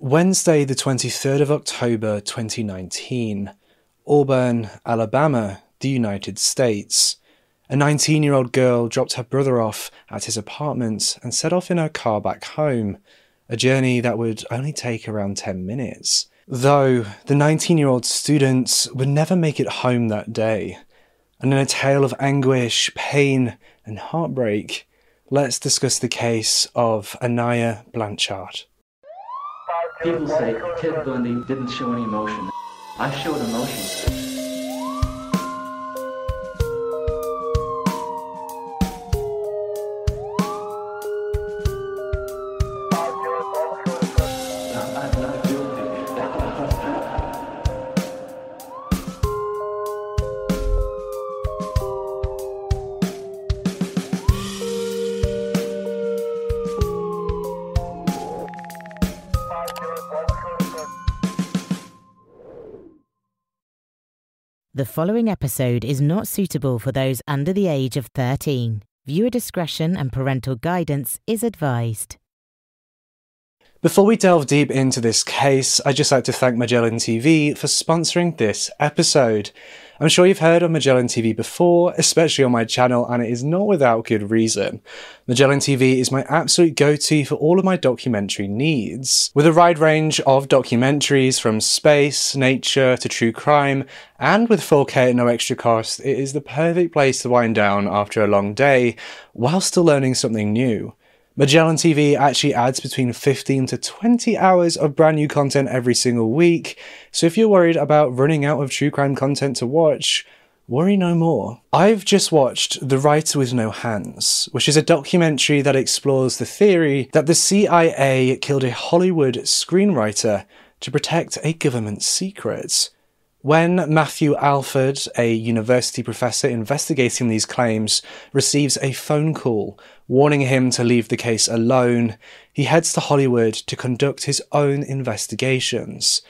Wednesday, the 23rd of October 2019, Auburn, Alabama, the United States. A 19 year old girl dropped her brother off at his apartment and set off in her car back home, a journey that would only take around 10 minutes. Though the 19 year old student would never make it home that day. And in a tale of anguish, pain, and heartbreak, let's discuss the case of Aniah Blanchard. People say Ted Bundy didn't show any emotion. I showed emotion. The following episode is not suitable for those under the age of 13. Viewer discretion and parental guidance is advised. Before we delve deep into this case, I'd just like to thank Magellan TV for sponsoring this episode. I'm sure you've heard of Magellan TV before, especially on my channel, and it is not without good reason. Magellan TV is my absolute go to for all of my documentary needs. With a wide range of documentaries from space, nature to true crime, and with 4K at no extra cost, it is the perfect place to wind down after a long day while still learning something new. Magellan TV actually adds between 15 to 20 hours of brand new content every single week, so if you're worried about running out of true crime content to watch, worry no more. I've just watched The Writer with No Hands, which is a documentary that explores the theory that the CIA killed a Hollywood screenwriter to protect a government secret. When Matthew Alford, a university professor investigating these claims, receives a phone call warning him to leave the case alone, he heads to Hollywood to conduct his own investigations.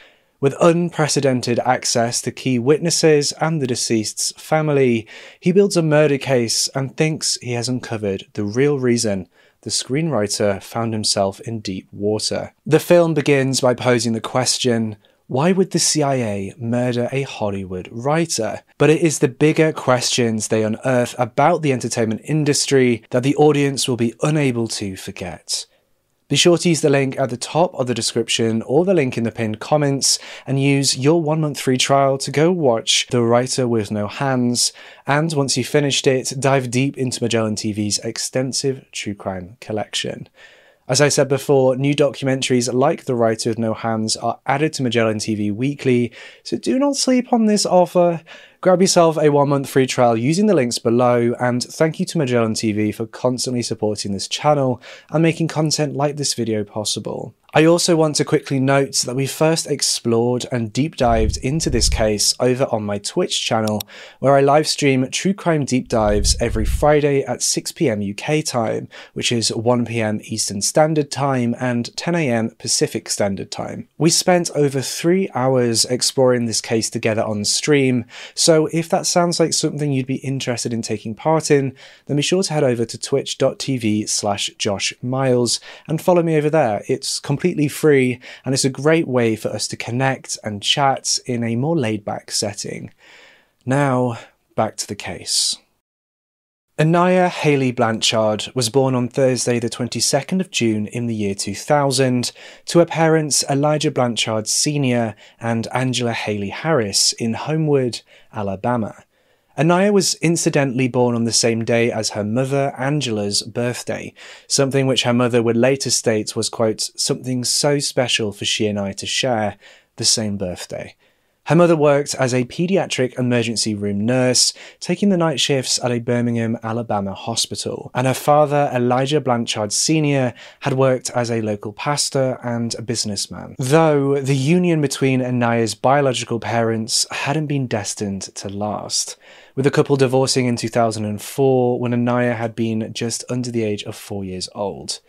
With unprecedented access to key witnesses and the deceased's family, he builds a murder case and thinks he has uncovered the real reason the screenwriter found himself in deep water. The film begins by posing the question why would the CIA murder a Hollywood writer? But it is the bigger questions they unearth about the entertainment industry that the audience will be unable to forget. Be sure to use the link at the top of the description or the link in the pinned comments and use your one month free trial to go watch The Writer with No Hands. And once you've finished it, dive deep into Magellan TV's extensive true crime collection. As I said before, new documentaries like The Writer with No Hands are added to Magellan TV weekly, so do not sleep on this offer. Grab yourself a one month free trial using the links below, and thank you to Magellan TV for constantly supporting this channel and making content like this video possible. I also want to quickly note that we first explored and deep dived into this case over on my Twitch channel, where I live stream true crime deep dives every Friday at 6pm UK time, which is 1pm Eastern Standard Time and 10am Pacific Standard Time. We spent over three hours exploring this case together on stream, so if that sounds like something you'd be interested in taking part in, then be sure to head over to twitch.tv slash Josh Miles and follow me over there. It's completely free and it's a great way for us to connect and chat in a more laid back setting. Now, back to the case. Aniah Haley Blanchard was born on Thursday, the 22nd of June in the year 2000, to her parents Elijah Blanchard Sr. and Angela Haley Harris in Homewood, Alabama. Aniah was incidentally born on the same day as her mother Angela's birthday, something which her mother would later state was, quote, something so special for she and I to share the same birthday. Her mother worked as a pediatric emergency room nurse, taking the night shifts at a Birmingham, Alabama hospital. And her father, Elijah Blanchard Sr., had worked as a local pastor and a businessman. Though the union between Aniah's biological parents hadn't been destined to last. With the couple divorcing in 2004 when Aniah had been just under the age of four years old.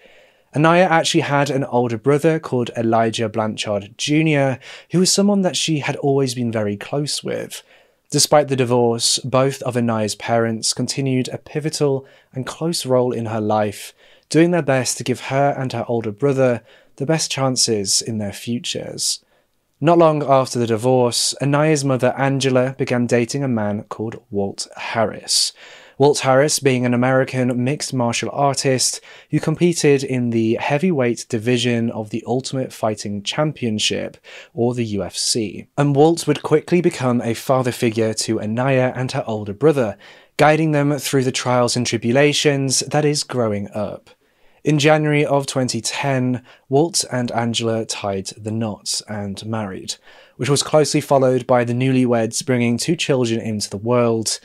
Aniah actually had an older brother called Elijah Blanchard Jr., who was someone that she had always been very close with. Despite the divorce, both of Aniah's parents continued a pivotal and close role in her life, doing their best to give her and her older brother the best chances in their futures. Not long after the divorce, Aniah's mother Angela began dating a man called Walt Harris. Walt Harris being an American mixed martial artist who competed in the heavyweight division of the Ultimate Fighting Championship, or the UFC. And Walt would quickly become a father figure to Aniah and her older brother, guiding them through the trials and tribulations that is growing up. In January of 2010, Walt and Angela tied the knot and married, which was closely followed by the newlyweds bringing two children into the world,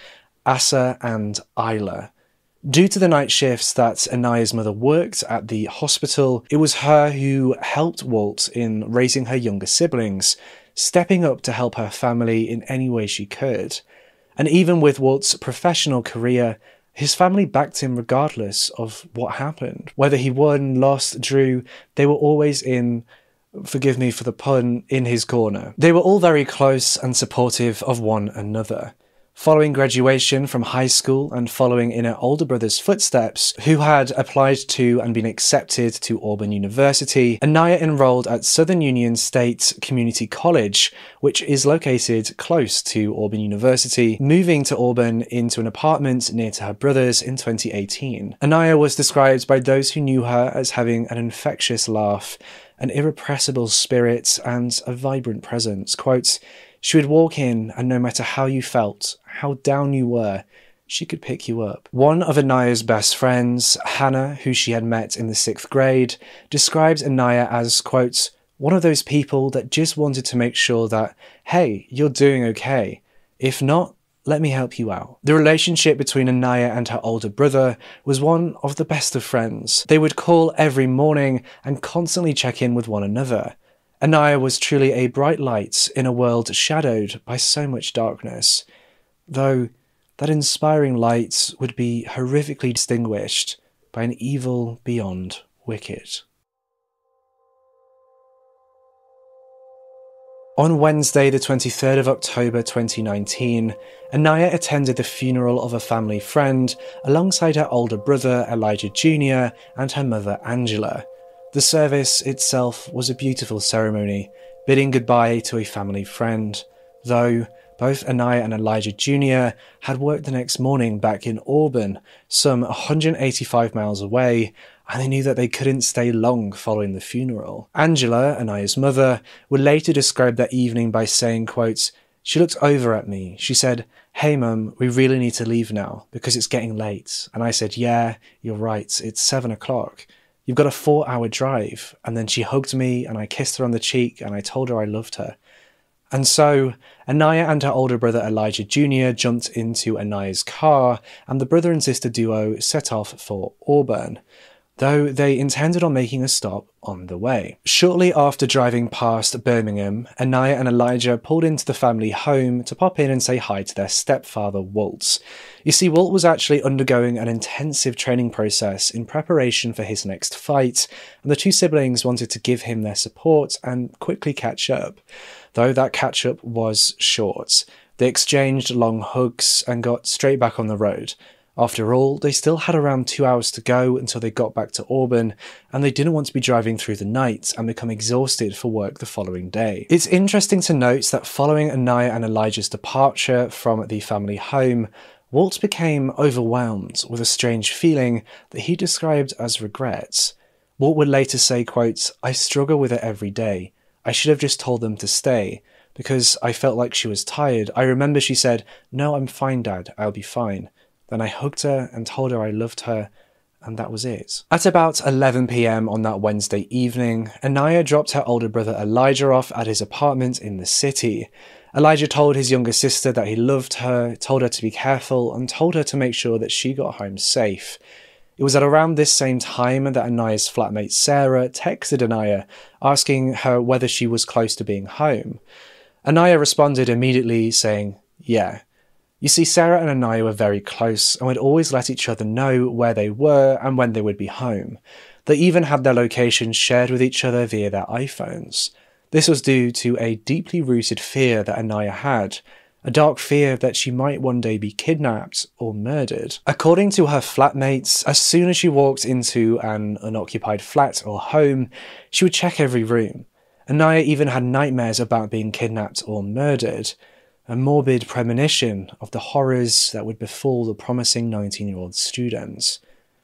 Asa and Isla. Due to the night shifts that Aniah's mother worked at the hospital, it was her who helped Walt in raising her younger siblings, stepping up to help her family in any way she could. And even with Walt's professional career, his family backed him regardless of what happened. Whether he won, lost, drew, they were always in, forgive me for the pun, in his corner. They were all very close and supportive of one another. Following graduation from high school and following in her older brother's footsteps, who had applied to and been accepted to Auburn University, Aniah enrolled at Southern Union State Community College, which is located close to Auburn University, moving to Auburn into an apartment near to her brother's in 2018. Aniah was described by those who knew her as having an infectious laugh, an irrepressible spirit, and a vibrant presence. Quote, she would walk in, and no matter how you felt, how down you were, she could pick you up. One of Aniah's best friends, Hannah, who she had met in the sixth grade, describes Aniah as, quote, one of those people that just wanted to make sure that, hey, you're doing okay. If not, let me help you out. The relationship between Aniah and her older brother was one of the best of friends. They would call every morning and constantly check in with one another. Aniah was truly a bright light in a world shadowed by so much darkness, though that inspiring light would be horrifically distinguished by an evil beyond wicked. On Wednesday, the 23rd of October 2019, Aniah attended the funeral of a family friend alongside her older brother Elijah Jr. and her mother Angela. The service itself was a beautiful ceremony, bidding goodbye to a family friend, though both Aniah and Elijah Jr. had worked the next morning back in Auburn, some 185 miles away, and they knew that they couldn't stay long following the funeral. Angela, Aniah's mother, would later describe that evening by saying, quote, She looked over at me. She said, Hey mum, we really need to leave now because it's getting late. And I said, Yeah, you're right, it's seven o'clock. You've got a four hour drive. And then she hugged me and I kissed her on the cheek and I told her I loved her. And so Aniah and her older brother Elijah Jr. jumped into Aniah's car and the brother and sister duo set off for Auburn though they intended on making a stop on the way. Shortly after driving past Birmingham, Aniah and Elijah pulled into the family home to pop in and say hi to their stepfather, Walt. You see, Walt was actually undergoing an intensive training process in preparation for his next fight, and the two siblings wanted to give him their support and quickly catch up, though that catch up was short. They exchanged long hugs and got straight back on the road. After all, they still had around two hours to go until they got back to Auburn, and they didn't want to be driving through the night and become exhausted for work the following day. It's interesting to note that following Aniah and Elijah's departure from the family home, Walt became overwhelmed with a strange feeling that he described as regret. Walt would later say, quote, I struggle with it every day. I should have just told them to stay because I felt like she was tired. I remember she said, No, I'm fine, Dad. I'll be fine. Then I hugged her and told her I loved her, and that was it. At about 11 pm on that Wednesday evening, Aniah dropped her older brother Elijah off at his apartment in the city. Elijah told his younger sister that he loved her, told her to be careful, and told her to make sure that she got home safe. It was at around this same time that Aniah's flatmate Sarah texted Aniah, asking her whether she was close to being home. Aniah responded immediately, saying, Yeah. You see, Sarah and Aniah were very close and would always let each other know where they were and when they would be home. They even had their locations shared with each other via their iPhones. This was due to a deeply rooted fear that Aniah had, a dark fear that she might one day be kidnapped or murdered. According to her flatmates, as soon as she walked into an unoccupied flat or home, she would check every room. Aniah even had nightmares about being kidnapped or murdered, a morbid premonition of the horrors that would befall the promising 19 year old student.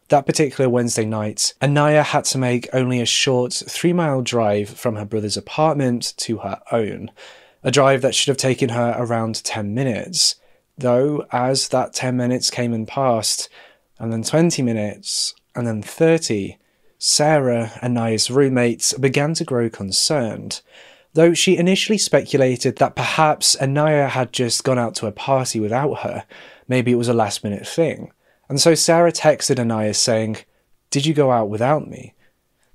That particular Wednesday night, Aniah had to make only a short three mile drive from her brother's apartment to her own, a drive that should have taken her around 10 minutes. Though, as that 10 minutes came and passed, and then 20 minutes, and then 30, Sarah, Aniah's roommate, began to grow concerned. Though she initially speculated that perhaps Aniah had just gone out to a party without her, maybe it was a last minute thing. And so Sarah texted Aniah saying, Did you go out without me?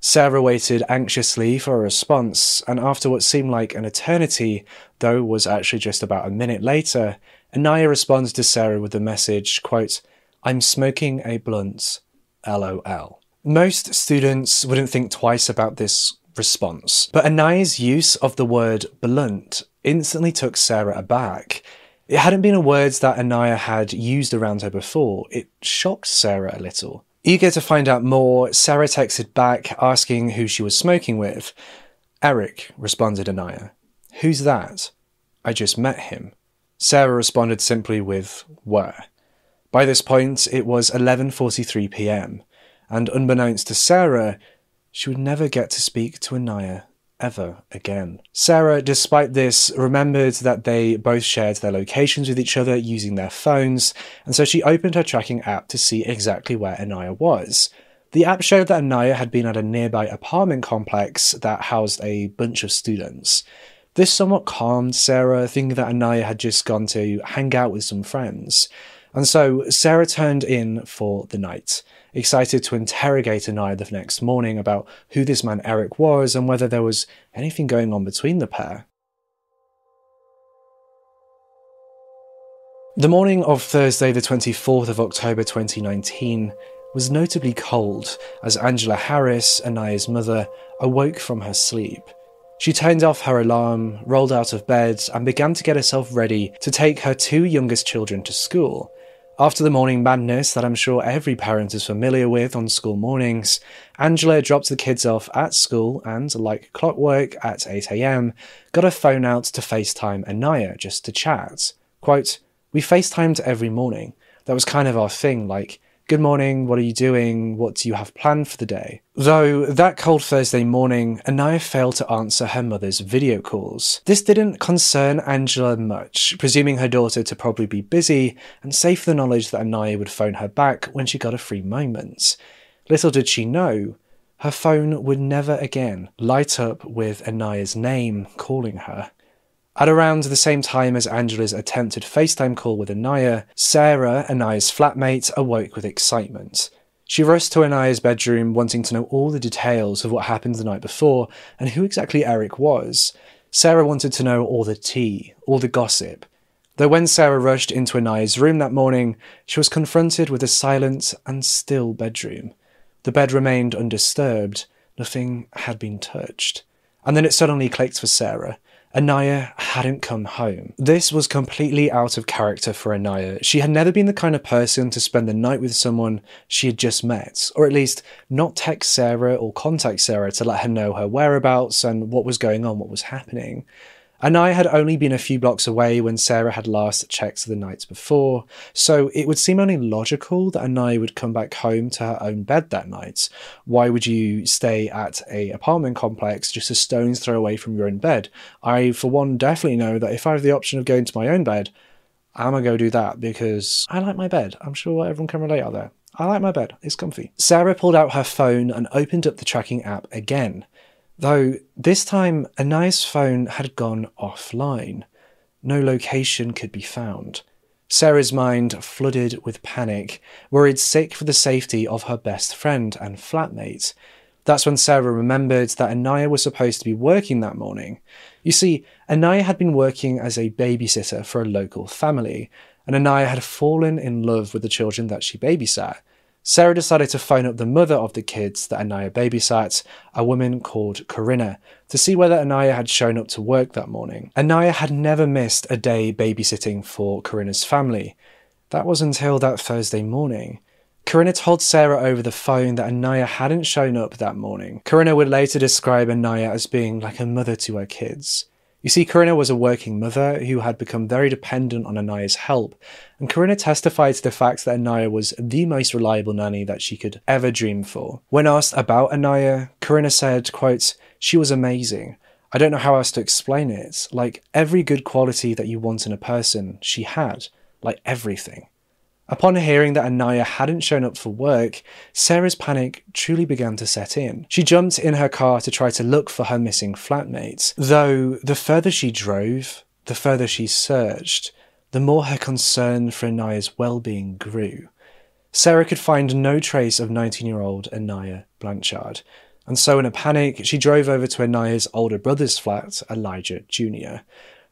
Sarah waited anxiously for a response, and after what seemed like an eternity, though was actually just about a minute later, Aniah responded to Sarah with the message, quote, I'm smoking a blunt, lol. Most students wouldn't think twice about this response, but Aniah's use of the word blunt instantly took Sarah aback. It hadn't been a word that Aniah had used around her before. It shocked Sarah a little. Eager to find out more, Sarah texted back asking who she was smoking with. Eric, responded Aniah. Who's that? I just met him. Sarah responded simply with where. By this point, it was 11:43 p.m., and unbeknownst to Sarah, she would never get to speak to Aniah ever again. Sarah, despite this, remembered that they both shared their locations with each other using their phones, and so she opened her tracking app to see exactly where Aniah was. The app showed that Aniah had been at a nearby apartment complex that housed a bunch of students. This somewhat calmed Sarah, thinking that Aniah had just gone to hang out with some friends. And so Sarah turned in for the night excited to interrogate Aniah the next morning about who this man Eric was and whether there was anything going on between the pair. The morning of Thursday, the 24th of October 2019, was notably cold as Angela Harris, Aniah's mother, awoke from her sleep. She turned off her alarm, rolled out of bed, and began to get herself ready to take her two youngest children to school. After the morning madness that I'm sure every parent is familiar with on school mornings, Angela dropped the kids off at school and, like clockwork at 8am, got her phone out to FaceTime Aniah just to chat. Quote, We FaceTimed every morning. That was kind of our thing, like, Good morning, what are you doing? What do you have planned for the day? Though that cold Thursday morning, Aniah failed to answer her mother's video calls. This didn't concern Angela much, presuming her daughter to probably be busy, and safe the knowledge that Aniah would phone her back when she got a free moment. Little did she know, her phone would never again light up with Aniah's name calling her. At around the same time as Angela's attempted FaceTime call with Aniah, Sarah, Aniah's flatmate, awoke with excitement. She rushed to Aniah's bedroom, wanting to know all the details of what happened the night before and who exactly Eric was. Sarah wanted to know all the tea, all the gossip. Though when Sarah rushed into Aniah's room that morning, she was confronted with a silent and still bedroom. The bed remained undisturbed, nothing had been touched. And then it suddenly clicked for Sarah. Aniah hadn't come home. This was completely out of character for Aniah. She had never been the kind of person to spend the night with someone she had just met, or at least not text Sarah or contact Sarah to let her know her whereabouts and what was going on, what was happening. Aniah had only been a few blocks away when Sarah had last checked the nights before, so it would seem only logical that Aniah would come back home to her own bed that night. Why would you stay at a apartment complex just a stone's throw away from your own bed? I, for one, definitely know that if I have the option of going to my own bed, I'm gonna go do that because I like my bed. I'm sure everyone can relate out there. I like my bed, it's comfy. Sarah pulled out her phone and opened up the tracking app again. Though this time Aniah's phone had gone offline. No location could be found. Sarah's mind flooded with panic, worried sick for the safety of her best friend and flatmate. That's when Sarah remembered that Aniah was supposed to be working that morning. You see, Aniah had been working as a babysitter for a local family, and Aniah had fallen in love with the children that she babysat. Sarah decided to phone up the mother of the kids that Aniah babysat, a woman called Corinna, to see whether Aniah had shown up to work that morning. Aniah had never missed a day babysitting for Corinna's family. That was until that Thursday morning. Corinna told Sarah over the phone that Aniah hadn't shown up that morning. Corinna would later describe Aniah as being like a mother to her kids. You see, Corinna was a working mother who had become very dependent on Aniah's help, and Corinna testified to the fact that Aniah was the most reliable nanny that she could ever dream for. When asked about Aniah, Corinna said, quote, She was amazing. I don't know how else to explain it. Like every good quality that you want in a person, she had. Like everything. Upon hearing that Aniah hadn't shown up for work, Sarah's panic truly began to set in. She jumped in her car to try to look for her missing flatmates, though the further she drove, the further she searched, the more her concern for Aniah's well-being grew. Sarah could find no trace of 19-year-old Aniah Blanchard, and so in a panic, she drove over to Aniah's older brother's flat, Elijah Jr.,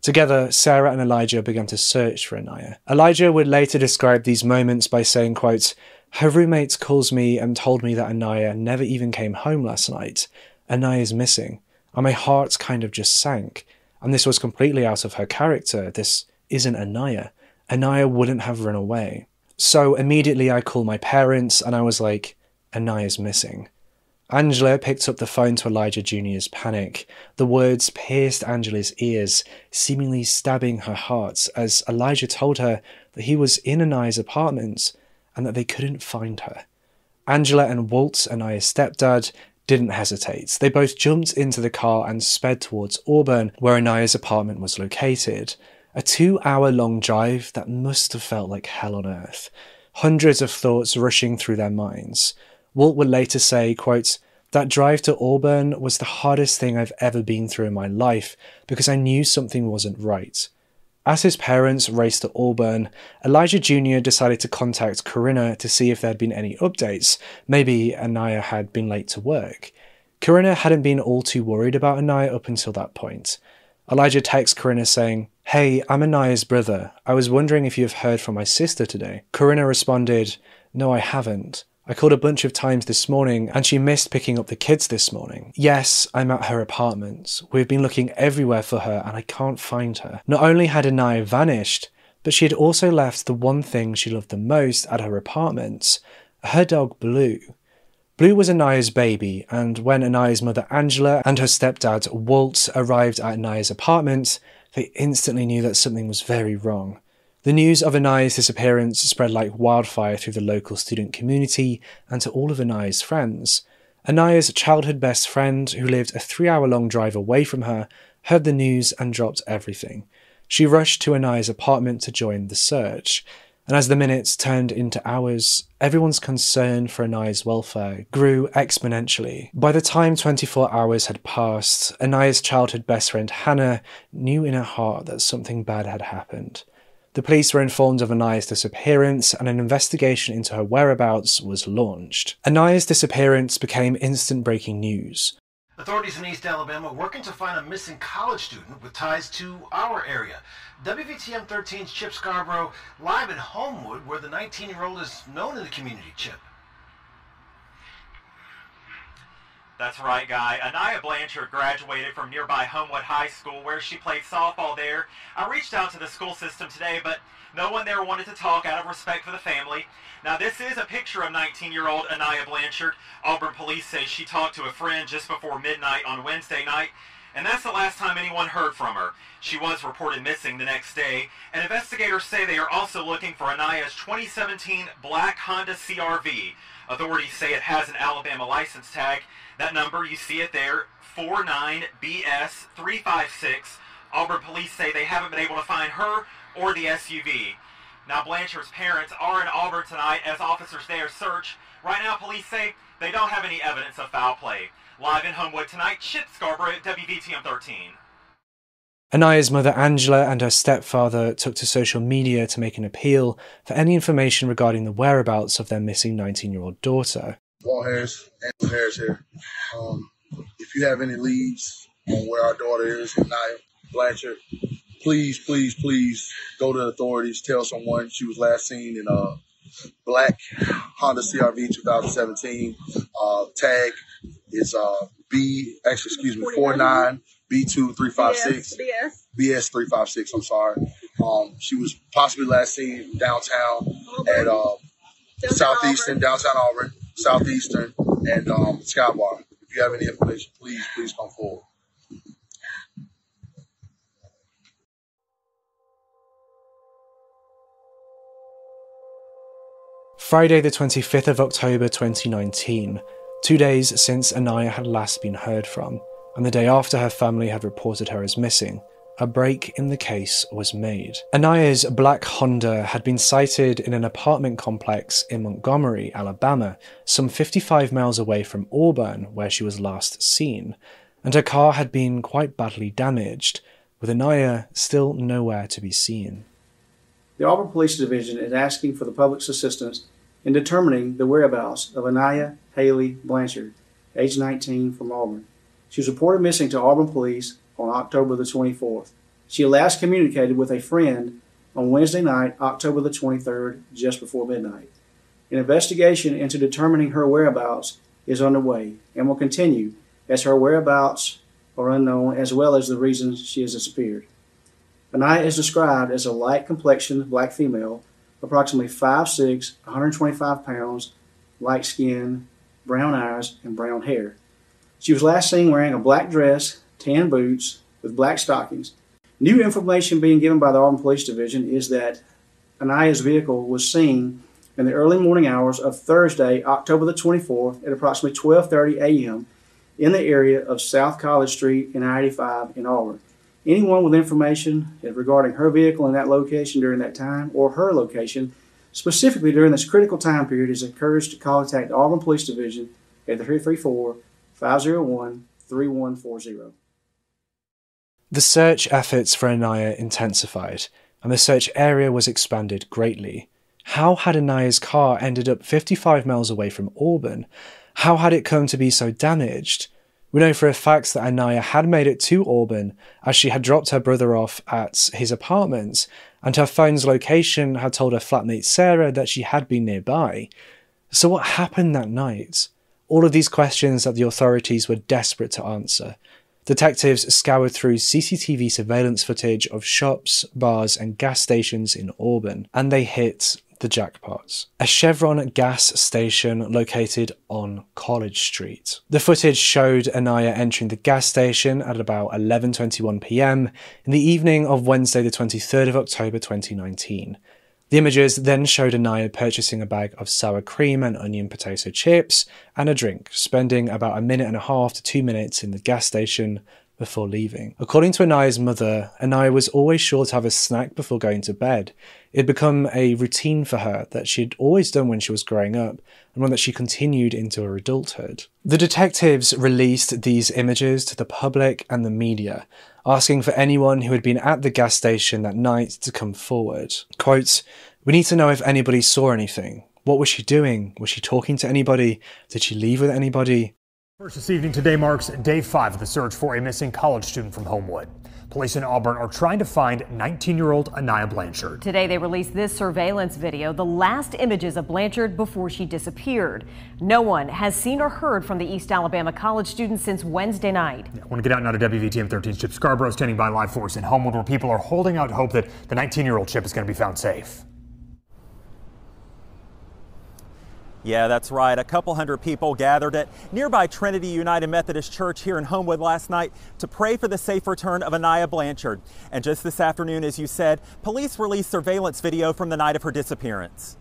Together, Sarah and Elijah began to search for Aniah. Elijah would later describe these moments by saying, quote, Her roommate calls me and told me that Aniah never even came home last night. Aniah's missing. And my heart kind of just sank. And this was completely out of her character. This isn't Aniah. Aniah wouldn't have run away. So immediately I called my parents and I was like, Aniah's missing. Angela picked up the phone to Elijah Jr.'s panic. The words pierced Angela's ears, seemingly stabbing her heart, as Elijah told her that he was in Aniah's apartment and that they couldn't find her. Angela and Walt, Aniah's stepdad, didn't hesitate. They both jumped into the car and sped towards Auburn, where Aniah's apartment was located. A two hour long drive that must have felt like hell on earth. Hundreds of thoughts rushing through their minds. Walt would later say, quote, that drive to Auburn was the hardest thing I've ever been through in my life because I knew something wasn't right. As his parents raced to Auburn, Elijah Jr. decided to contact Corinna to see if there had been any updates. Maybe Aniah had been late to work. Corinna hadn't been all too worried about Aniah up until that point. Elijah texts Corinna saying, Hey, I'm Aniah's brother. I was wondering if you have heard from my sister today. Corinna responded, No, I haven't. I called a bunch of times this morning and she missed picking up the kids this morning. Yes, I'm at her apartment. We've been looking everywhere for her and I can't find her. Not only had Aniah vanished, but she had also left the one thing she loved the most at her apartment her dog Blue. Blue was Aniah's baby, and when Aniah's mother Angela and her stepdad Walt arrived at Aniah's apartment, they instantly knew that something was very wrong. The news of Aniah's disappearance spread like wildfire through the local student community and to all of Aniah's friends. Aniah's childhood best friend, who lived a three hour long drive away from her, heard the news and dropped everything. She rushed to Aniah's apartment to join the search, and as the minutes turned into hours, everyone's concern for Aniah's welfare grew exponentially. By the time 24 hours had passed, Aniah's childhood best friend Hannah knew in her heart that something bad had happened. The police were informed of Aniah's disappearance and an investigation into her whereabouts was launched. Aniah's disappearance became instant breaking news. Authorities in East Alabama working to find a missing college student with ties to our area. WVTM 13's Chip Scarborough live in Homewood, where the 19 year old is known in the community, Chip. That's right, Guy. Aniah Blanchard graduated from nearby Homewood High School where she played softball there. I reached out to the school system today, but no one there wanted to talk out of respect for the family. Now, this is a picture of 19-year-old Aniah Blanchard. Auburn police say she talked to a friend just before midnight on Wednesday night, and that's the last time anyone heard from her. She was reported missing the next day, and investigators say they are also looking for Aniah's 2017 black Honda CRV. Authorities say it has an Alabama license tag. That number, you see it there, 49BS356. Auburn police say they haven't been able to find her or the SUV. Now, Blanchard's parents are in Auburn tonight as officers there search. Right now, police say they don't have any evidence of foul play. Live in Homewood tonight, Chip Scarborough, WVTM 13. Aniah's mother Angela and her stepfather took to social media to make an appeal for any information regarding the whereabouts of their missing 19 year old daughter. Walt Harris, Harris here. Um, if you have any leads on where our daughter is, Aniah Blanchard, please, please, please go to the authorities. Tell someone she was last seen in a black Honda CRV 2017. Uh, tag is uh, B, actually, excuse me, 49 B2356. BS. BS356, I'm sorry. Um, she was possibly last seen downtown at uh, Southeastern, downtown Auburn, Southeastern, and um, Skybar. If you have any information, please, please come forward. Friday, the 25th of October 2019, two days since Aniah had last been heard from, and the day after her family had reported her as missing, a break in the case was made. Aniah's black Honda had been sighted in an apartment complex in Montgomery, Alabama, some 55 miles away from Auburn, where she was last seen, and her car had been quite badly damaged, with Aniah still nowhere to be seen. The Auburn Police Division is asking for the public's assistance in determining the whereabouts of Aniah Haley Blanchard, age 19, from Auburn. She was reported missing to Auburn police on October the 24th. She last communicated with a friend on Wednesday night, October the 23rd, just before midnight. An investigation into determining her whereabouts is underway and will continue as her whereabouts are unknown as well as the reasons she has disappeared. Aniah is described as a light complexioned black female approximately 5'6, 125 pounds, light skin, brown eyes, and brown hair. She was last seen wearing a black dress, tan boots, with black stockings. New information being given by the Auburn Police Division is that Aniah's vehicle was seen in the early morning hours of Thursday, October the 24th, at approximately 12:30 a.m. in the area of South College Street and I-85 in Auburn. Anyone with information regarding her vehicle in that location during that time or her location, specifically during this critical time period, is encouraged to contact the Auburn Police Division at the 334 501 3140. The search efforts for Aniah intensified, and the search area was expanded greatly. How had Aniah's car ended up 55 miles away from Auburn? How had it come to be so damaged? We know for a fact that Aniah had made it to Auburn as she had dropped her brother off at his apartment, and her phone's location had told her flatmate Sarah that she had been nearby. So, what happened that night? All of these questions that the authorities were desperate to answer. Detectives scoured through CCTV surveillance footage of shops, bars, and gas stations in Auburn, and they hit the jackpots. A Chevron gas station located on College Street. The footage showed Aniah entering the gas station at about 11:21 p.m. in the evening of Wednesday the 23rd of October 2019. The images then showed Aniah purchasing a bag of sour cream and onion potato chips and a drink, spending about a minute and a half to two minutes in the gas station before leaving. According to Aniah's mother, Aniah was always sure to have a snack before going to bed. It had become a routine for her that she'd always done when she was growing up, and one that she continued into her adulthood. The detectives released these images to the public and the media, asking for anyone who had been at the gas station that night to come forward. Quote, We need to know if anybody saw anything. What was she doing? Was she talking to anybody? Did she leave with anybody? First this evening today marks day five of the search for a missing college student from Homewood. Police in Auburn are trying to find 19 year old Aniah Blanchard. Today, they released this surveillance video, the last images of Blanchard before she disappeared. No one has seen or heard from the East Alabama college student since Wednesday night. Yeah, I want to get out now to WVTM 13's Chip Scarborough standing by live for us in Homewood, where people are holding out hope that the 19 year old Chip is going to be found safe. Yeah, that's right. A couple hundred people gathered at nearby Trinity United Methodist Church here in Homewood last night to pray for the safe return of Aniah Blanchard. And just this afternoon, as you said, police released surveillance video from the night of her disappearance.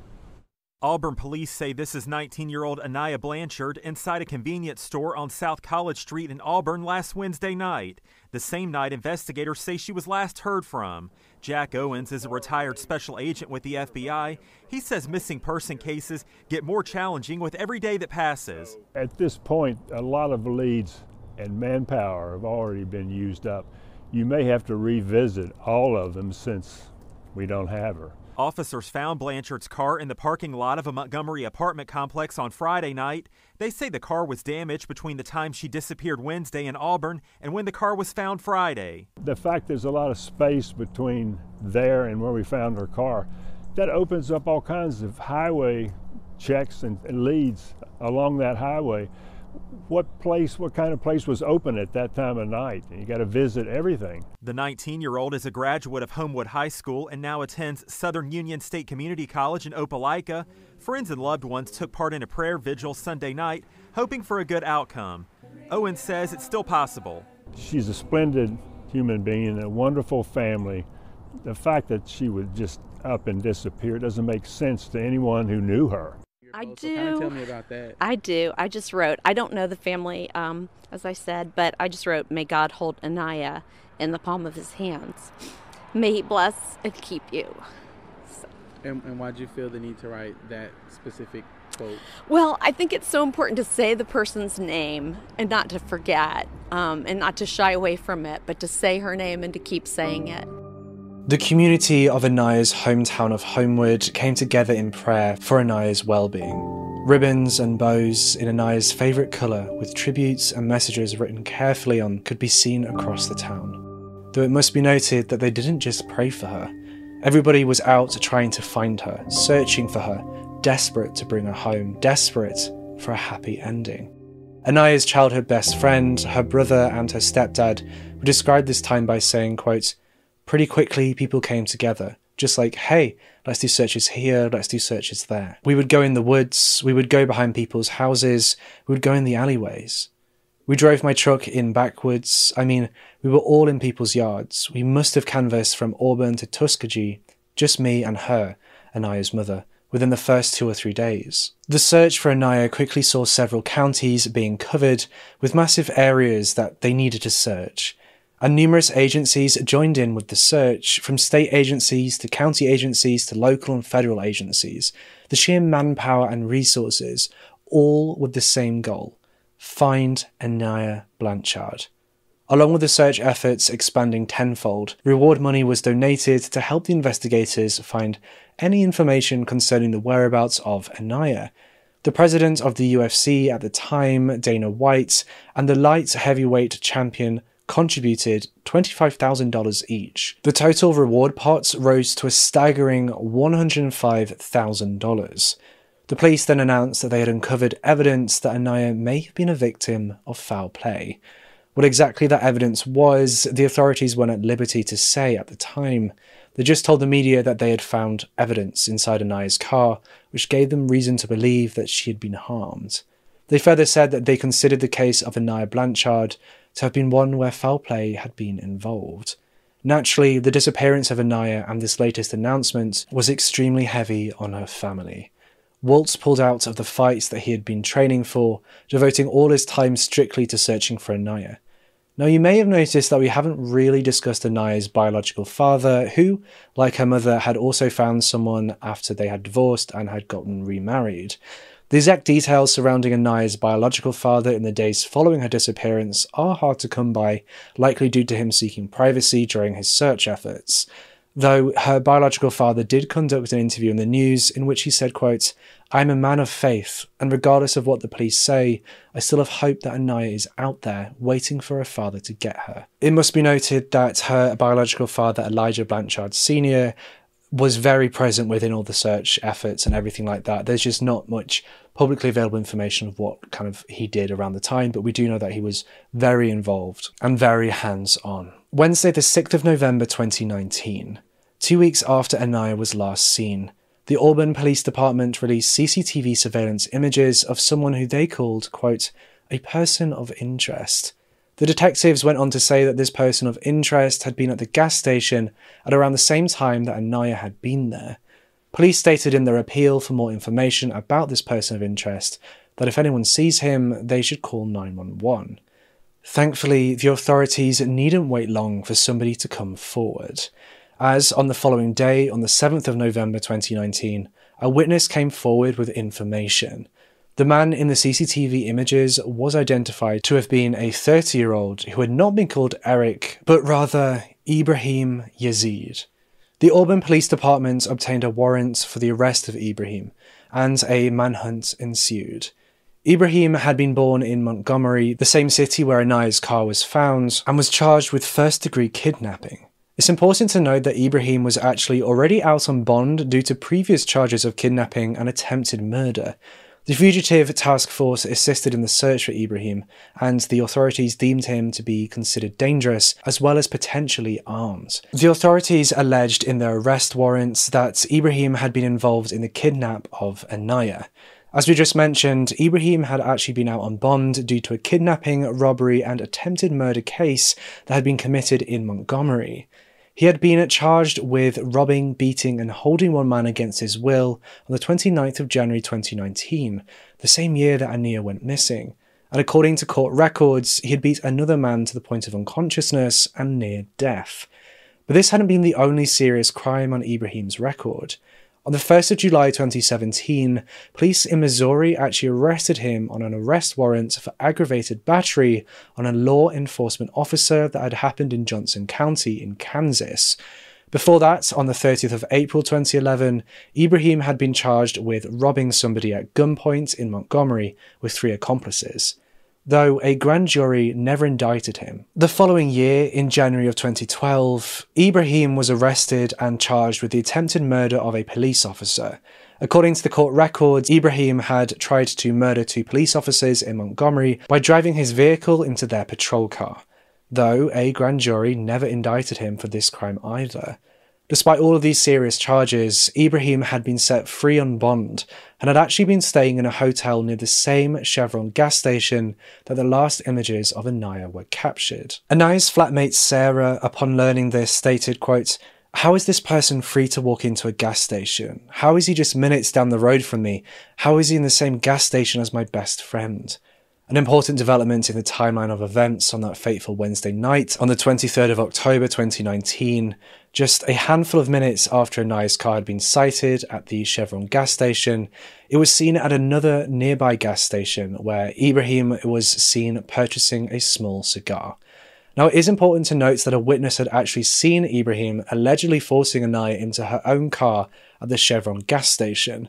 Auburn police say this is 19 year old Aniah Blanchard inside a convenience store on South College Street in Auburn last Wednesday night, the same night investigators say she was last heard from. Jack Owens is a retired special agent with the FBI. He says missing person cases get more challenging with every day that passes. At this point, a lot of leads and manpower have already been used up. You may have to revisit all of them since we don't have her. Officers found Blanchard's car in the parking lot of a Montgomery apartment complex on Friday night. They say the car was damaged between the time she disappeared Wednesday in Auburn and when the car was found Friday. The fact there's a lot of space between there and where we found her car that opens up all kinds of highway checks and, leads along that highway. What place, what kind of place was open at that time of night? You got to visit everything. The 19 year old is a graduate of Homewood High School and now attends Southern Union State Community College in Opelika. Friends and loved ones took part in a prayer vigil Sunday night, hoping for a good outcome. Owen says it's still possible. She's a splendid human being, a wonderful family. The fact that she would just up and disappear doesn't make sense to anyone who knew her. I do. tell me about that. I do. I just wrote. I don't know the family, um, as I said, but I just wrote, "May God hold Aniah in the palm of His hands. May He bless and keep you." So. And, and why did you feel the need to write that specific quote? Well, I think it's so important to say the person's name and not to forget, um, and not to shy away from it, but to say her name and to keep saying it. The community of Aniah's hometown of Homewood came together in prayer for Aniah's well-being. Ribbons and bows in Aniah's favourite colour with tributes and messages written carefully on could be seen across the town. Though it must be noted that they didn't just pray for her. Everybody was out trying to find her, searching for her, desperate to bring her home, desperate for a happy ending. Aniah's childhood best friend, her brother and her stepdad would describe this time by saying, quote, Pretty quickly, people came together, just like, hey, let's do searches here, let's do searches there. We would go in the woods, we would go behind people's houses, we would go in the alleyways. We drove my truck in backwards. I mean, we were all in people's yards. We must have canvassed from Auburn to Tuskegee, just me and her, and Aniah's mother, within the first two or three days. The search for Aniah quickly saw several counties being covered with massive areas that they needed to search and numerous agencies joined in with the search, from state agencies to county agencies to local and federal agencies. The sheer manpower and resources, all with the same goal find Aniah Blanchard. Along with the search efforts expanding tenfold, reward money was donated to help the investigators find any information concerning the whereabouts of Aniah. The president of the UFC at the time, Dana White, and the light heavyweight champion contributed $25,000 each. The total reward pot rose to a staggering $105,000. The police then announced that they had uncovered evidence that Aniah may have been a victim of foul play. What exactly that evidence was, the authorities weren't at liberty to say at the time. They just told the media that they had found evidence inside Aniah's car, which gave them reason to believe that she had been harmed. They further said that they considered the case of Aniah Blanchard to have been one where foul play had been involved. Naturally, the disappearance of Aniah and this latest announcement was extremely heavy on her family. Walt's pulled out of the fights that he had been training for, devoting all his time strictly to searching for Aniah. Now, you may have noticed that we haven't really discussed Aniah's biological father, who, like her mother, had also found someone after they had divorced and had gotten remarried. The exact details surrounding Aniah's biological father in the days following her disappearance are hard to come by, likely due to him seeking privacy during his search efforts. Though her biological father did conduct an interview in the news in which he said, quote, I'm a man of faith, and regardless of what the police say, I still have hope that Aniah is out there waiting for her father to get her. It must be noted that her biological father, Elijah Blanchard Sr., was very present within all the search efforts and everything like that. There's just not much publicly available information of what kind of he did around the time, but we do know that he was very involved and very hands on. Wednesday, the 6th of November 2019, two weeks after Aniah was last seen, the Auburn Police Department released CCTV surveillance images of someone who they called, quote, a person of interest the detectives went on to say that this person of interest had been at the gas station at around the same time that Aniah had been there. Police stated in their appeal for more information about this person of interest that if anyone sees him, they should call 911. Thankfully, the authorities needn't wait long for somebody to come forward, as on the following day, on the 7th of November 2019, a witness came forward with information the man in the CCTV images was identified to have been a 30 year old who had not been called Eric, but rather Ibraheem Yazeed. The Auburn Police Department obtained a warrant for the arrest of Ibraheem, and a manhunt ensued. Ibraheem had been born in Montgomery, the same city where Aniah's car was found, and was charged with first degree kidnapping. It's important to note that Ibraheem was actually already out on bond due to previous charges of kidnapping and attempted murder. The fugitive task force assisted in the search for Ibraheem, and the authorities deemed him to be considered dangerous as well as potentially armed. The authorities alleged in their arrest warrants that Ibraheem had been involved in the kidnap of Aniah. As we just mentioned, Ibraheem had actually been out on bond due to a kidnapping, robbery, and attempted murder case that had been committed in Montgomery. He had been charged with robbing, beating, and holding one man against his will on the 29th of January 2019, the same year that Aniah went missing. And according to court records, he had beat another man to the point of unconsciousness and near death. But this hadn't been the only serious crime on Ibraheem's record. On the 1st of July 2017, police in Missouri actually arrested him on an arrest warrant for aggravated battery on a law enforcement officer that had happened in Johnson County in Kansas. Before that, on the 30th of April 2011, Ibraheem had been charged with robbing somebody at gunpoint in Montgomery with three accomplices though a grand jury never indicted him. The following year, in January of 2012, Ibraheem was arrested and charged with the attempted murder of a police officer. According to the court records, Ibraheem had tried to murder two police officers in Montgomery by driving his vehicle into their patrol car, though a grand jury never indicted him for this crime either. Despite all of these serious charges, Ibraheem had been set free on bond and had actually been staying in a hotel near the same Chevron gas station that the last images of Aniah were captured. Aniah's flatmate Sarah, upon learning this, stated, quote, how is this person free to walk into a gas station? How is he just minutes down the road from me? How is he in the same gas station as my best friend? An important development in the timeline of events on that fateful Wednesday night, on the 23rd of October 2019, just a handful of minutes after a Aniah's car had been sighted at the Chevron gas station, it was seen at another nearby gas station where Ibraheem was seen purchasing a small cigar. Now, it is important to note that a witness had actually seen Ibraheem allegedly forcing Aniah into her own car at the Chevron gas station,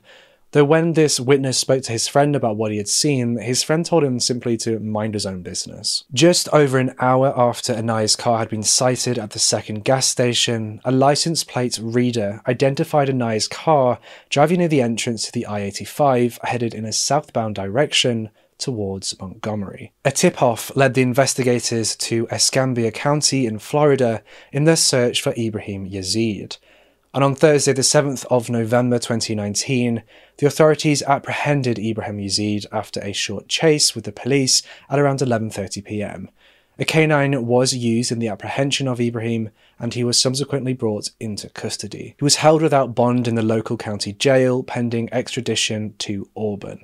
Though when this witness spoke to his friend about what he had seen, his friend told him simply to mind his own business. Just over an hour after Aniah's car had been sighted at the second gas station, a license plate reader identified Aniah's car driving near the entrance to the I 85 headed in a southbound direction towards Montgomery. A tip off led the investigators to Escambia County in Florida in their search for Ibraheem Yazeed. And on Thursday, the 7th of November 2019, the authorities apprehended Ibraheem Yazeed after a short chase with the police at around 11:30 p.m. A canine was used in the apprehension of Ibraheem, and he was subsequently brought into custody. He was held without bond in the local county jail pending extradition to Auburn.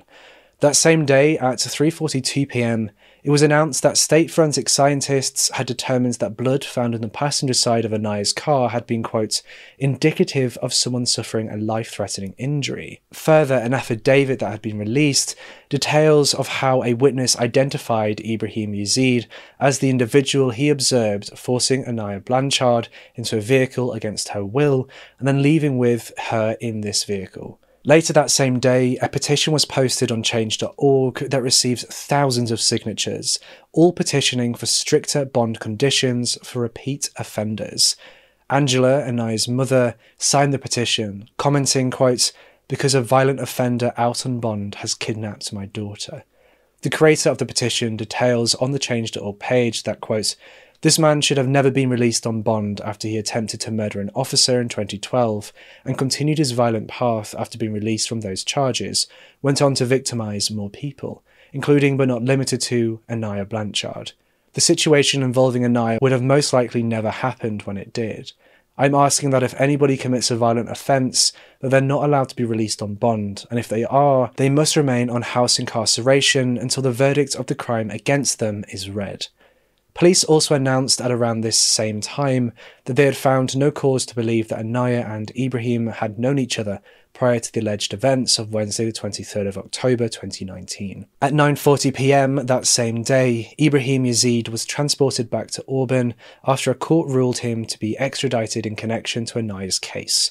That same day at 3:42 p.m., it was announced that state forensic scientists had determined that blood found in the passenger side of Aniah's car had been, quote, indicative of someone suffering a life threatening injury. Further, an affidavit that had been released details of how a witness identified Ibraheem Yazeed as the individual he observed forcing Aniah Blanchard into a vehicle against her will and then leaving with her in this vehicle. Later that same day, a petition was posted on change.org that received thousands of signatures, all petitioning for stricter bond conditions for repeat offenders. Angela, Aniah's mother, signed the petition, commenting, quote, because a violent offender out on bond has kidnapped my daughter. The creator of the petition details on the change.org page that, quote, this man should have never been released on bond after he attempted to murder an officer in 2012 and continued his violent path after being released from those charges, went on to victimize more people, including but not limited to Aniah Blanchard. The situation involving Aniah would have most likely never happened when it did. I'm asking that if anybody commits a violent offence, that they're not allowed to be released on bond, and if they are, they must remain on house incarceration until the verdict of the crime against them is read. Police also announced at around this same time that they had found no cause to believe that Aniah and Ibraheem had known each other prior to the alleged events of Wednesday the 23rd of October 2019. At 9:40 p.m. that same day, Ibraheem Yazeed was transported back to Auburn after a court ruled him to be extradited in connection to Aniah's case.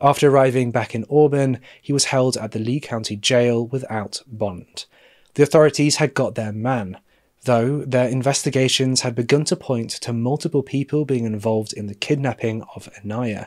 After arriving back in Auburn, he was held at the Lee County Jail without bond. The authorities had got their man, though their investigations had begun to point to multiple people being involved in the kidnapping of Aniah.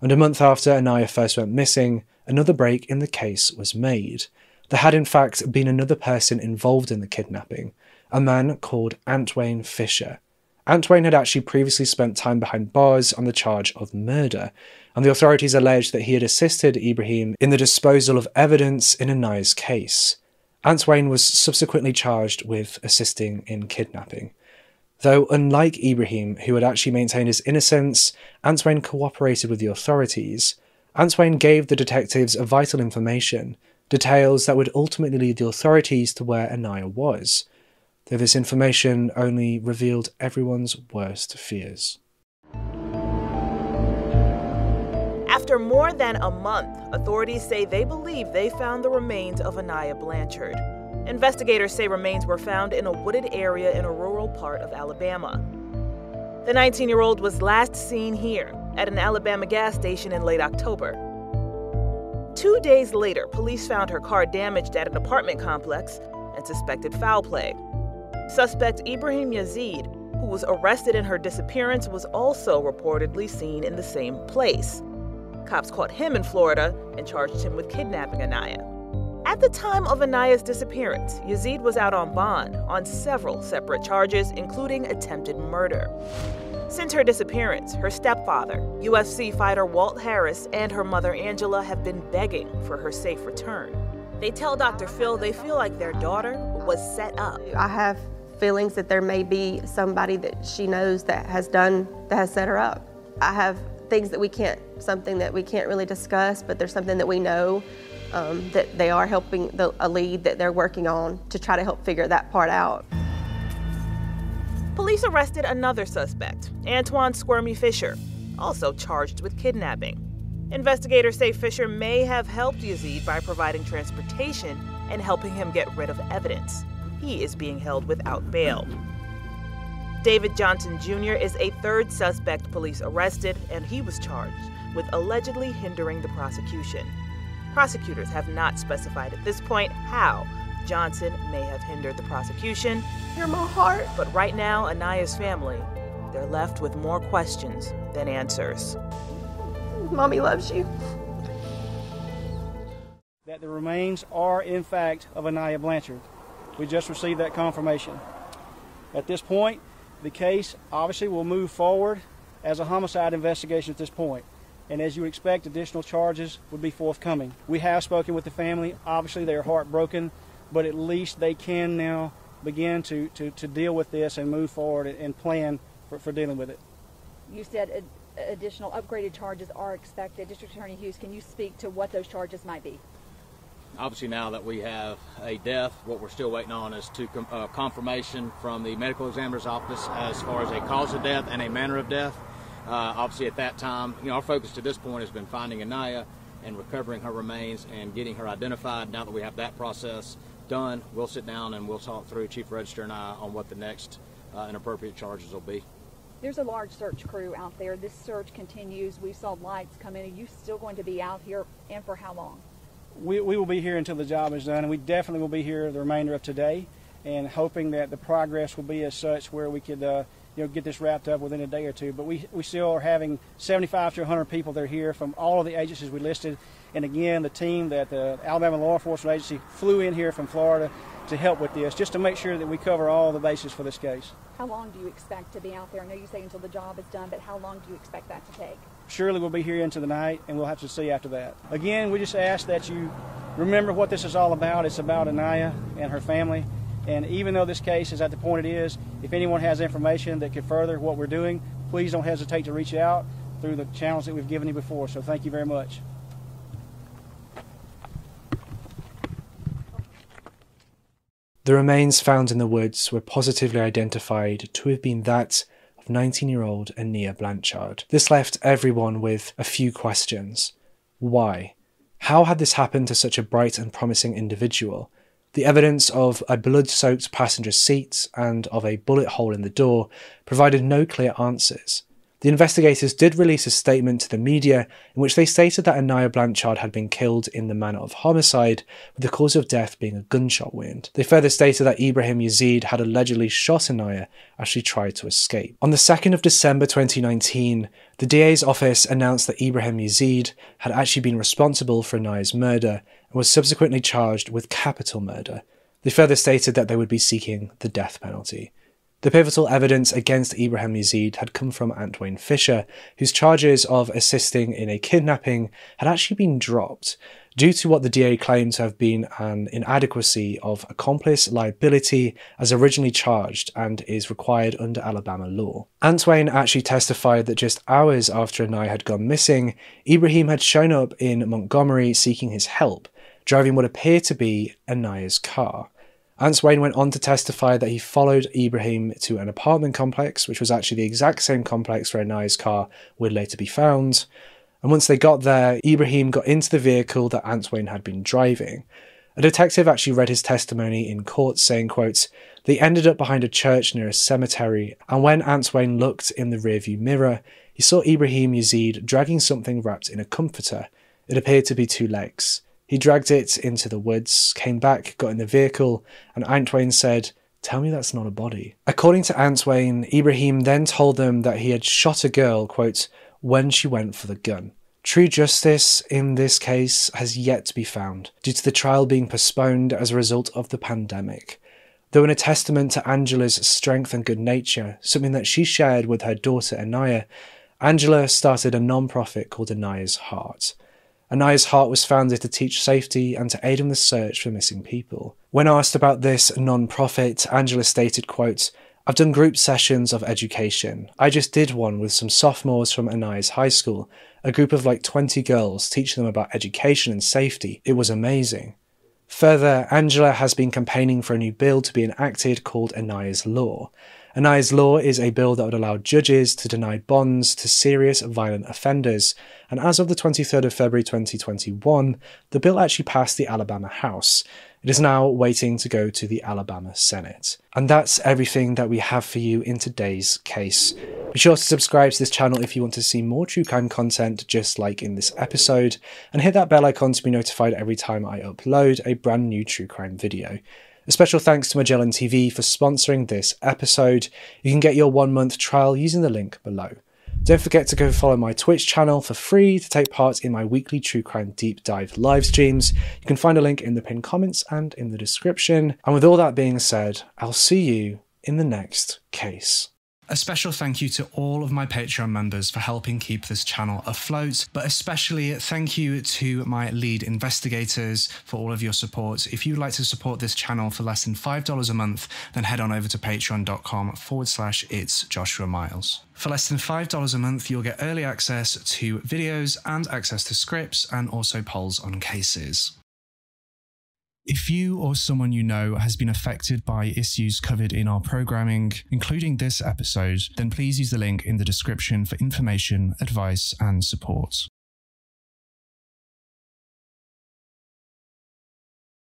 And a month after Aniah first went missing, another break in the case was made. There had in fact been another person involved in the kidnapping, a man called Antwain Fisher. Antwain had actually previously spent time behind bars on the charge of murder, and the authorities alleged that he had assisted Ibraheem in the disposal of evidence in Aniah's case. Antwain was subsequently charged with assisting in kidnapping. Though, unlike Ibraheem, who had actually maintained his innocence, Antwain cooperated with the authorities. Antwain gave the detectives vital information, details that would ultimately lead the authorities to where Aniah was, though this information only revealed everyone's worst fears. After more than a month, authorities say they believe they found the remains of Aniah Blanchard. Investigators say remains were found in a wooded area in a rural part of Alabama. The 19 year old was last seen here at an Alabama gas station in late October. Two days later, police found her car damaged at an apartment complex and suspected foul play. Suspect Ibraheem Yazeed, who was arrested in her disappearance, was also reportedly seen in the same place. Cops caught him in Florida and charged him with kidnapping Aniah. At the time of Aniah's disappearance, Yazeed was out on bond on several separate charges, including attempted murder. Since her disappearance, her stepfather, UFC fighter Walt Harris, and her mother Angela have been begging for her safe return. They tell Dr. Phil they feel like their daughter was set up. I have feelings that there may be somebody that she knows that has done, that has set her up. I have things that we can't, something that we can't really discuss, but there's something that we know um, that they are helping the, a lead that they're working on to try to help figure that part out. Police arrested another suspect, Antwain Squirmy Fisher, also charged with kidnapping. Investigators say Fisher may have helped Yazeed by providing transportation and helping him get rid of evidence. He is being held without bail. David Johnson Jr. is a third suspect police arrested, and he was charged with allegedly hindering the prosecution. Prosecutors have not specified at this point how Johnson may have hindered the prosecution. You're my heart. But right now, Aniah's family, they're left with more questions than answers. Mommy loves you. That the remains are, in fact, of Aniah Blanchard. We just received that confirmation. At this point, the case obviously will move forward as a homicide investigation at this point. And as you would expect, additional charges would be forthcoming. We have spoken with the family. Obviously, they are heartbroken, but at least they can now begin to, to, to deal with this and move forward and plan for, for dealing with it. You said additional upgraded charges are expected. District Attorney Hughes, can you speak to what those charges might be? Obviously now that we have a death, what we're still waiting on is to uh, confirmation from the medical examiner's office as far as a cause of death and a manner of death. Uh, obviously, at that time, you know, our focus to this point has been finding Aniah and recovering her remains and getting her identified. Now that we have that process done, we'll sit down and we'll talk through Chief Register and I on what the next uh, and appropriate charges will be. There's a large search crew out there. This search continues. We saw lights come in. Are you still going to be out here, and for how long? We, we will be here until the job is done, and we definitely will be here the remainder of today, and hoping that the progress will be as such where we could, uh, you know, get this wrapped up within a day or two. But we, we still are having 75 to 100 people that are here from all of the agencies we listed, and again, the team that the Alabama Law Enforcement Agency flew in here from Florida to help with this, just to make sure that we cover all the bases for this case. How long do you expect to be out there? I know you say until the job is done, but how long do you expect that to take? Surely we'll be here into the night, and we'll have to see after that. Again, we just ask that you remember what this is all about. It's about Aniah and her family. And even though this case is at the point it is, if anyone has information that could further what we're doing, please don't hesitate to reach out through the channels that we've given you before. So thank you very much. The remains found in the woods were positively identified to have been that of 19 year old Aniah Blanchard. This left everyone with a few questions. Why? How had this happened to such a bright and promising individual? The evidence of a blood soaked passenger seat and of a bullet hole in the door provided no clear answers. The investigators did release a statement to the media in which they stated that Aniah Blanchard had been killed in the manner of homicide, with the cause of death being a gunshot wound. They further stated that Ibraheem Yazeed had allegedly shot Aniah as she tried to escape. On the 2nd of December 2019, the DA's office announced that Ibraheem Yazeed had actually been responsible for Aniah's murder and was subsequently charged with capital murder. They further stated that they would be seeking the death penalty. The pivotal evidence against Ibraheem Yazeed had come from Antwain Fisher, whose charges of assisting in a kidnapping had actually been dropped due to what the DA claimed to have been an inadequacy of accomplice liability as originally charged and is required under Alabama law. Antwain actually testified that just hours after Aniah had gone missing, Ibraheem had shown up in Montgomery seeking his help, driving what appeared to be Aniah's car. Antwain went on to testify that he followed Ibraheem to an apartment complex, which was actually the exact same complex where Aniah's car would later be found. And once they got there, Ibraheem got into the vehicle that Antwain had been driving. A detective actually read his testimony in court saying, quote, They ended up behind a church near a cemetery, and when Antwain looked in the rearview mirror, he saw Ibraheem Yazeed dragging something wrapped in a comforter. It appeared to be two legs. He dragged it into the woods, came back, got in the vehicle, and Antwain said, Tell me that's not a body. According to Antwain, Ibraheem then told them that he had shot a girl, quote, when she went for the gun. True justice in this case has yet to be found, due to the trial being postponed as a result of the pandemic. Though in a testament to Angela's strength and good nature, something that she shared with her daughter Aniah, Angela started a non-profit called Aniah's Heart. Aniah's Heart was founded to teach safety and to aid in the search for missing people. When asked about this non-profit, Angela stated, quote, I've done group sessions of education. I just did one with some sophomores from Aniah's high school, a group of like 20 girls, teaching them about education and safety. It was amazing. Further, Angela has been campaigning for a new bill to be enacted called Aniah's Law. Aniah's law is a bill that would allow judges to deny bonds to serious violent offenders, and as of the 23rd of February 2021, the bill actually passed the Alabama House. It is now waiting to go to the Alabama Senate. And that's everything that we have for you in today's case. Be sure to subscribe to this channel if you want to see more true crime content just like in this episode, and hit that bell icon to be notified every time I upload a brand new true crime video. A special thanks to MagellanTV for sponsoring this episode. You can get your one month trial using the link below. Don't forget to go follow my Twitch channel for free to take part in my weekly true crime deep dive live streams. You can find a link in the pinned comments and in the description. And with all that being said, I'll see you in the next case. A special thank you to all of my Patreon members for helping keep this channel afloat, but especially thank you to my lead investigators for all of your support. If you'd like to support this channel for less than $5 a month, then head on over to patreon.com forward slash it's Joshua Miles. For less than $5 a month, you'll get early access to videos and access to scripts and also polls on cases. If you or someone you know has been affected by issues covered in our programming, including this episode, then please use the link in the description for information, advice, and support.